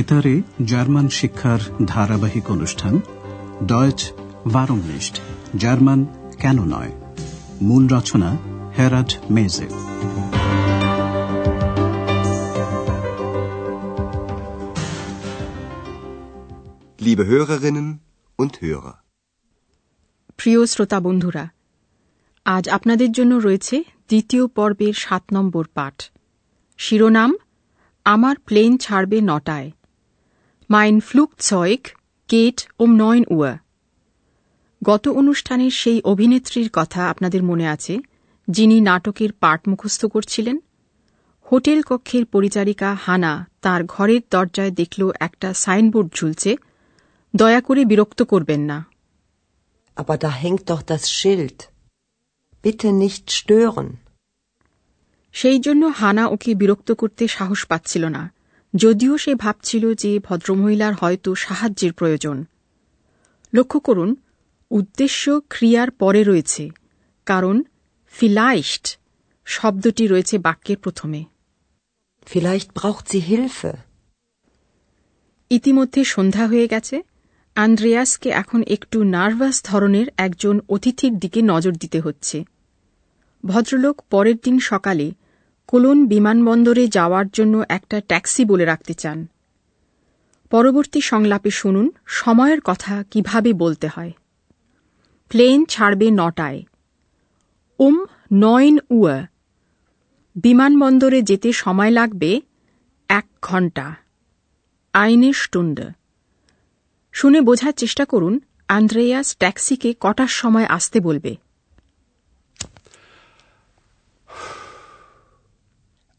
বেতারে জার্মান শিক্ষার ধারাবাহিক অনুষ্ঠান ডয়েচ ভারমনিস্ট জার্মান কেন নয়? মূল রচনা হেরাড মেজে। Liebe Hörerinnen und Hörer. প্রিয় শ্রোতা বন্ধুরা আজ আপনাদের জন্য রয়েছে দ্বিতীয় পর্বের সাত নম্বর পাঠ। শিরোনাম আমার প্লেন ছাড়বে নটায়। মাইন ফ্লুক ফ্লুকছয়েক গেট ওম নয়ন উয়া গত অনুষ্ঠানের সেই অভিনেত্রীর কথা আপনাদের মনে আছে যিনি নাটকের পাঠ মুখস্থ করছিলেন হোটেল কক্ষের পরিচারিকা হানা তার ঘরের দরজায় দেখল একটা সাইনবোর্ড ঝুলছে দয়া করে বিরক্ত করবেন না Aber da hängt doch das Schild. Bitte nicht stören. সেই জন্য হানা ওকে বিরক্ত করতে সাহস পাচ্ছিল না যদিও সে ভাবছিল যে ভদ্রমহিলার হয়তো সাহায্যের প্রয়োজন। লক্ষ্য করুন উদ্দেশ্য ক্রিয়ার পরে রয়েছে কারণ ফিলাইস্ট শব্দটি রয়েছে বাক্যের প্রথমে। Vielleicht braucht sie Hilfe. ইতিমধ্যে সন্ধ্যা হয়ে গেছে। আন্দ্রেয়াসকে এখন একটু নার্ভাস ধরনের একজন অতিথির দিকে নজর দিতে হচ্ছে। ভদ্রলোক পরের দিন সকালে কোলন বিমানবন্দরে যাওয়ার জন্য একটা ট্যাক্সি বলে রাখতে চান। পরবর্তী সংলাপে শুনুন, সময়ের কথা কীভাবে বলতে হয়। প্লেন ছাড়বে নটায়। উম, নয়ন উয়া। বিমানবন্দরে যেতে সময় লাগবে এক ঘণ্টা। আইনে স্টুন্ড। শুনে বোঝার চেষ্টা করুন, আন্দ্রেয়াস ট্যাক্সিকে কটার সময় আসতে বলবে।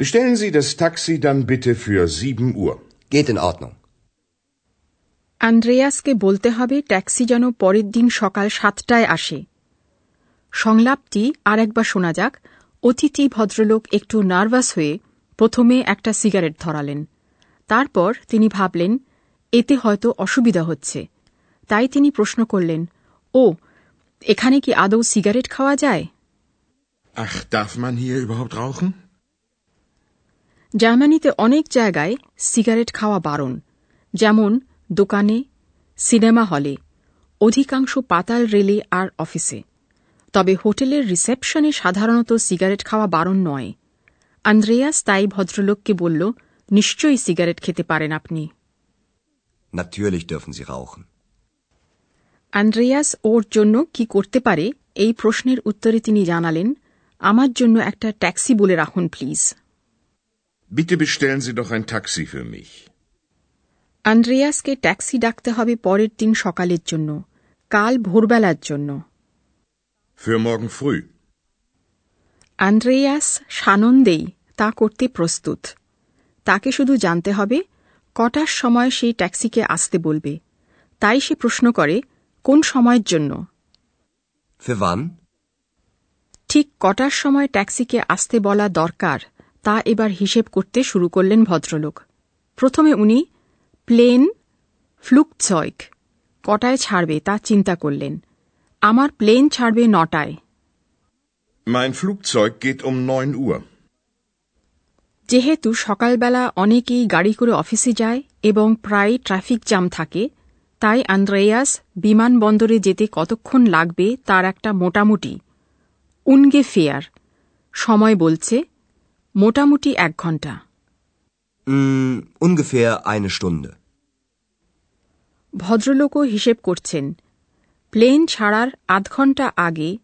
Bestellen Sie das Taxi dann bitte für 7 Uhr. Geht in Ordnung. আন্দ্রেয়াসকে বলতে হবে ট্যাক্সি যেন পরের দিন সকাল সাতটায় আসে সংলাপটি আর একবার শোনা যাক অতিথি ভদ্রলোক একটু নার্ভাস হয়ে প্রথমে একটা সিগারেট ধরালেন তারপর তিনি ভাবলেন এতে হয়তো অসুবিধা হচ্ছে তাই তিনি প্রশ্ন করলেন ও এখানে কি আদৌ সিগারেট খাওয়া যায় Ach, darf man hier überhaupt rauchen? জার্মানিতে অনেক জায়গায় সিগারেট খাওয়া বারণ যেমন দোকানে সিনেমা হলে অধিকাংশ পাতাল রেলে আর অফিসে। তবে হোটেলের রিসেপশনে সাধারণত সিগারেট খাওয়া বারণ নয়। আন্দ্রেয়াস তাই ভদ্রলোককে বলল নিশ্চয়ই সিগারেট খেতে পারেন আপনি। Natürlich dürfen Sie rauchen. Andreas ওর জন্য কি করতে পারে এই প্রশ্নের উত্তরে তিনি জানালেন আমার জন্য একটা ট্যাক্সি বলে রাখুন please. Bitte bestellen Sie doch ein Taxi für mich. আন্দ্রেয়াসকে ট্যাক্সি ডাকতে হবে পরের দিন সকালের জন্য কাল ভোরবেলার জন্য। Für morgen früh. আন্দ্রেয়াস সানন্দেই তা করতে প্রস্তুত। তাকে শুধু জানতে হবে কটার সময় সেই ট্যাক্সিকে আসতে বলবে। তাই সে প্রশ্ন করে কোন সময়ের জন্য? Für ঠিক কটার সময় ট্যাক্সিকে আসতে বলা দরকার? তা এবার হিসেব করতে শুরু করলেন ভদ্রলোক। প্রথমে উনি প্লেন ফ্লুকছয়ক কটায় ছাড়বে তা চিন্তা করলেন। আমার প্লেন ছাড়বে নটায়। Mein Flugzeug geht um 9 Uhr. যেহেতু সকালবেলা অনেকেই গাড়ি করে অফিসে যায় এবং প্রায় ট্রাফিক জ্যাম থাকে তাই আন্দ্রেয়াস বিমানবন্দরে যেতে কতক্ষণ লাগবে তার একটা মোটামুটি উনগে ফেয়ার সময় বলছে মোটামুটি এক ঘণ্টা। ungefähr eine Stunde. ভদ্রলোকও হিসেব করছেন। প্লেন ছাড়ার আধ ঘণ্টা আগে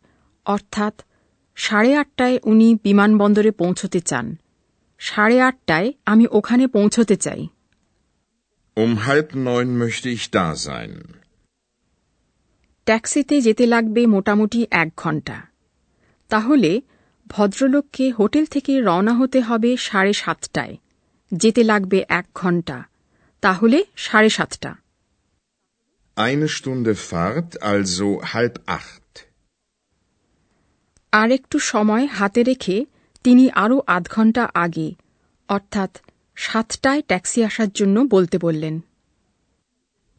অর্থাৎ সাড়ে আটটায় উনি বিমানবন্দরে পৌঁছতে চান। সাড়ে আটটায় আমি ওখানে পৌঁছতে চাই। Um halb neun möchte ich da sein. ট্যাক্সিতে যেতে লাগবে মোটামুটি এক ঘণ্টা। তাহলে ভদ্রলোককে হোটেল থেকে রওনা হতে হবে সাড়ে সাতটায় যেতে লাগবে এক ঘণ্টা তাহলে সাড়ে সাতটা Eine Stunde Fahrt, also halb acht. আর একটু সময় হাতে রেখে তিনি আরও আধ ঘণ্টা আগে অর্থাৎ সাতটায় ট্যাক্সি আসার জন্য বলতে বললেন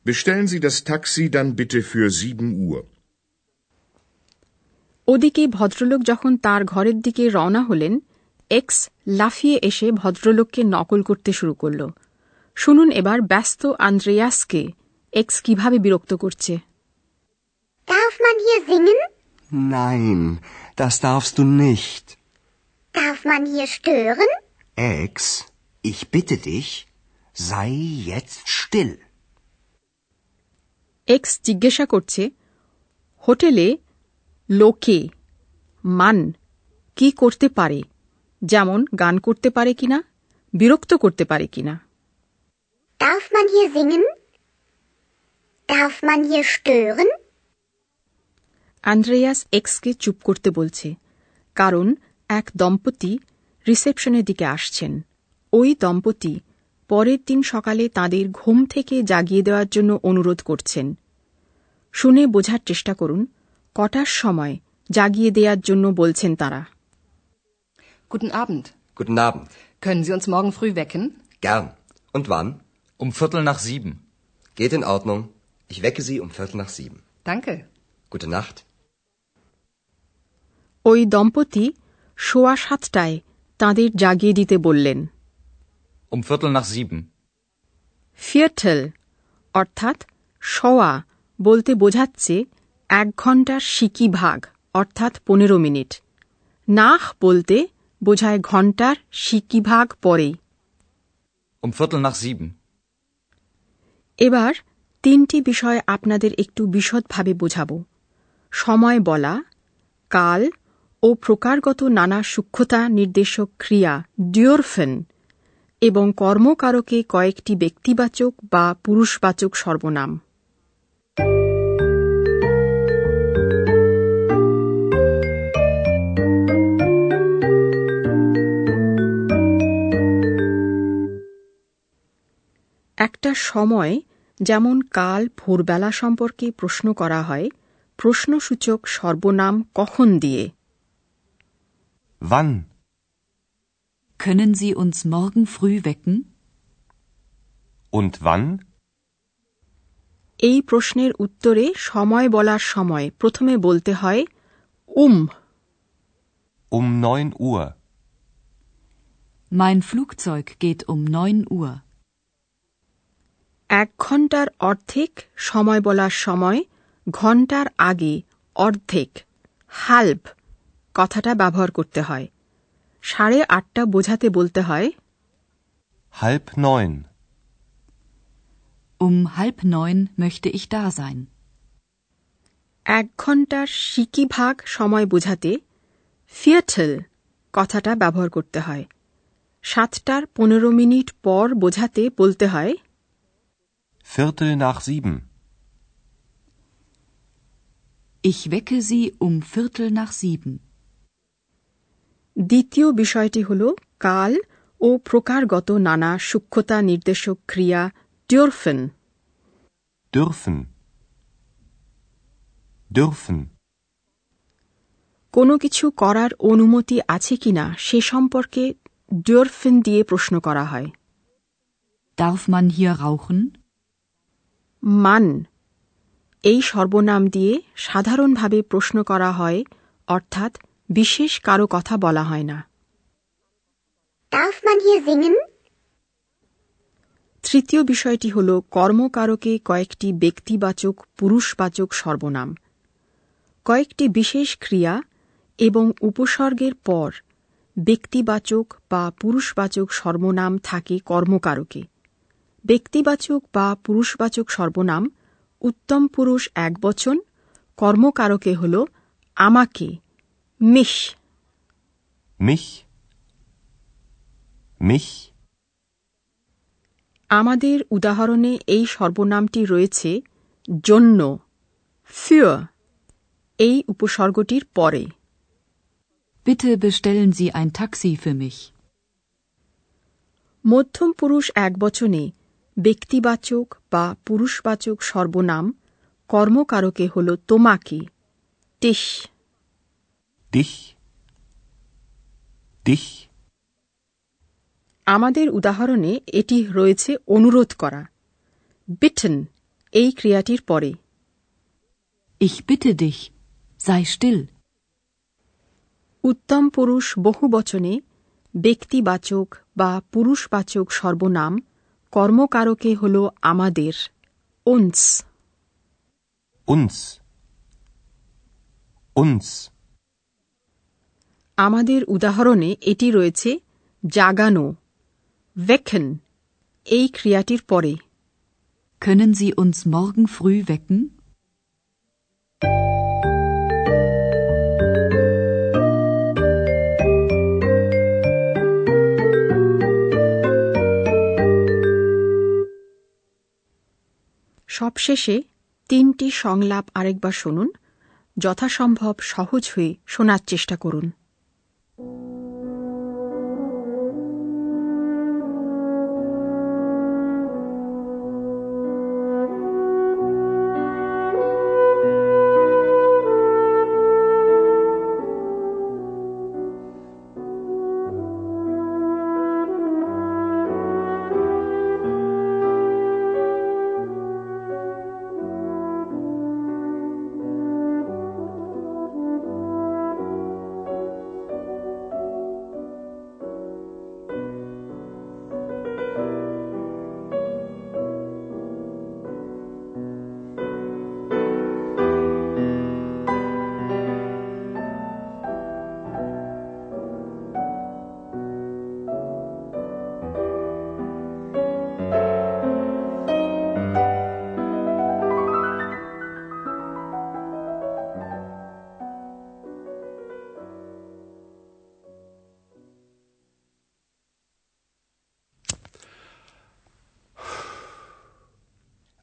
Bestellen Sie das Taxi dann bitte für sieben Uhr. ওদিকে ভদ্রলোক যখন তার ঘরের দিকে রওনা হলেন এক্স লাফিয়ে এসে ভদ্রলোককে নকল করতে শুরু করল শুনুন এবার ব্যস্ত আন্দ্রেয়াসকে এক্স কীভাবে বিরক্ত করছে Darf man hier singen? Nein, das darfst du nicht. Darf man hier stören? Ex, ich bitte dich, sei jetzt still. X জিজ্ঞাসা করছে হোটেলে লোকে মান কি করতে পারে যেমন গান করতে পারে কিনা বিরক্ত করতে পারে কিনা Darf man hier singen? Darf man hier stören? Andreas এক্সকে চুপ করতে বলছে কারণ এক দম্পতি রিসেপশনের দিকে আসছেন ওই দম্পতি পরের দিন সকালে তাদের ঘুম থেকে জাগিয়ে দেওয়ার জন্য অনুরোধ করছেন শুনে বোঝার চেষ্টা করুন কটার সময় জাগিয়ে দেওয়ার জন্য বলছেন তারা Guten Abend. Guten Abend. Können Sie uns morgen früh wecken? Gern. Und wann? Um Viertel nach sieben. Geht in Ordnung. Ich wecke Sie um Viertel nach sieben. Danke. Gute Nacht. ওই দম্পতি সোয়া সাতটায় তাঁদের জাগিয়ে দিতে বললেন Um Viertel nach sieben. ফিয়াটেল অর্থাৎ সওয়া বলতে বোঝাচ্ছে এক ঘণ্টার সিকি ভাগ অর্থাৎ পনেরো মিনিট। নাহ বলতে বোঝায় ঘণ্টার সিকি ভাগ পরেই। Um Viertel nach sieben. এবার তিনটি বিষয় আপনাদের একটু বিশদভাবে বোঝাব। সময় বলা কাল ও প্রকারগত নানা সূক্ষ্মতা নির্দেশক ক্রিয়া ডিওরফেন এবং কর্মকারকে কয়েকটি ব্যক্তিবাচক বা পুরুষবাচক সর্বনাম। একটা সময় যেমন কাল ভোরবেলা সম্পর্কে প্রশ্ন করা হয় প্রশ্নসূচক সর্বনাম কখন দিয়ে Wann? Können Sie uns morgen früh wecken? Und wann? এই প্রশ্নের উত্তরে সময় বলার সময় প্রথমে বলতে হয় উম Um neun Uhr. Mein Flugzeug geht um 9 Uhr. এক ঘণ্টার অর্ধেক সময় বলার সময় ঘণ্টার আগে অর্ধেক হাল্প কথাটা ব্যবহার করতে হয় সাড়ে আটটা বোঝাতে বলতে হয় Halb neun. Um halb neun möchte ich da sein. এক ঘণ্টার সিকি ভাগ সময় বোঝাতে ফিয়াটেল কথাটা ব্যবহার করতে হয় সাতটার পনেরো মিনিট পর বোঝাতে বলতে হয় Viertel nach sieben. Ich wecke Sie um Viertel nach sieben. দ্বিতীয় বিষয়টি হল কাল ও প্রকারগত নানা সূক্ষ্মতা নির্দেশক ক্রিয়া ডিওরফেন Dürfen. Dürfen. কোনো কিছু করার অনুমতি আছে কিনা সে সম্পর্কে ডিওরফেন দিয়ে প্রশ্ন করা হয় Darf man hier rauchen? মান। এই সর্বনাম দিয়ে সাধারণভাবে প্রশ্ন করা হয় অর্থাৎ বিশেষ কারও কথা বলা হয় না? তৃতীয় বিষয়টি হল কর্মকারকে কয়েকটি ব্যক্তিবাচক পুরুষবাচক সর্বনাম। কয়েকটি বিশেষ ক্রিয়া এবং উপসর্গের পর ব্যক্তিবাচক বা পুরুষবাচক সর্বনাম থাকে কর্মকারকে। ব্যক্তিবাচক বা পুরুষবাচক সর্বনাম উত্তম পুরুষ এক বচন কর্মকারকে হল আমাকে মিশ Mich. Mich. আমাদের উদাহরণে এই সর্বনামটি রয়েছে জন্য ফিয় এই উপসর্গটির পরে Bitte bestellen Sie ein Taxi für mich. মধ্যম পুরুষ এক বচনে ব্যক্তিবাচক বা পুরুষবাচক সর্বনাম কর্মকারকে হল তোমাকে। টিস dich, dich, আমাদের উদাহরণে এটি রয়েছে অনুরোধ করা। বিটন এই ক্রিয়াটির পরে। Ich bitte dich, sei still. উত্তম পুরুষ বহু বচনে ব্যক্তিবাচক বা পুরুষবাচক সর্বনাম কর্মকারকে হল আমাদের উন্স Uns. Uns. আমাদের উদাহরণে এটি রয়েছে জাগানো ওয়েকেন এই ক্রিয়াটির পরে Können Sie uns morgen früh wecken? সবশেষে তিনটি সংলাপ আরেকবার শুনুন। যথাসম্ভব সহজ হয়ে শোনার চেষ্টা করুন।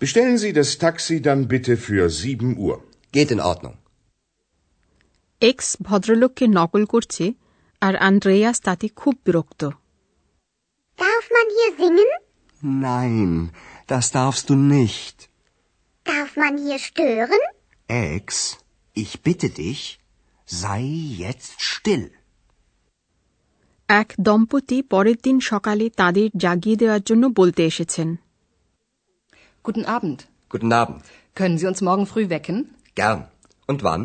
Bestellen Sie das Taxi dann bitte für sieben Uhr. Geht in Ordnung. X ভদ্রলোককে নকল করছে আর আন্দ্রেয়াস তাতে খুব বিরক্ত Darf man hier singen? Nein, das darfst du nicht. Darf man hier stören? Ex, ich bitte dich, sei jetzt still. এক দম্পতি পরের দিন সকালে তাদের জাগিয়ে দেওয়ার জন্য বলতে এসেছেন Guten Abend. Guten Abend. Können Sie uns morgen früh wecken? Gern. Und wann?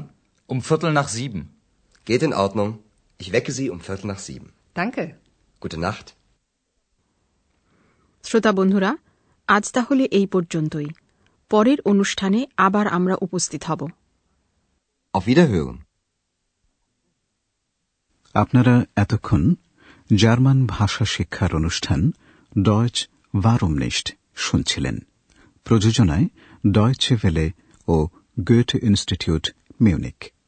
Um Viertel nach sieben. Geht in Ordnung. Ich wecke Sie um Viertel nach sieben. Danke. Gute Nacht. শ্রোতা বন্ধুরা আজ তাহলে এই পর্যন্তই পরের অনুষ্ঠানে আবার আমরা উপস্থিত হব Auf Wiederhören. আপনারা এতক্ষণ জার্মান ভাষা শিক্ষার অনুষ্ঠান ডয়চ ভারমনিস্ট শুনছিলেন প্রযোজনায় ডয়চে ভেলে ও গোয়েট ইনস্টিটিউট মিউনিক।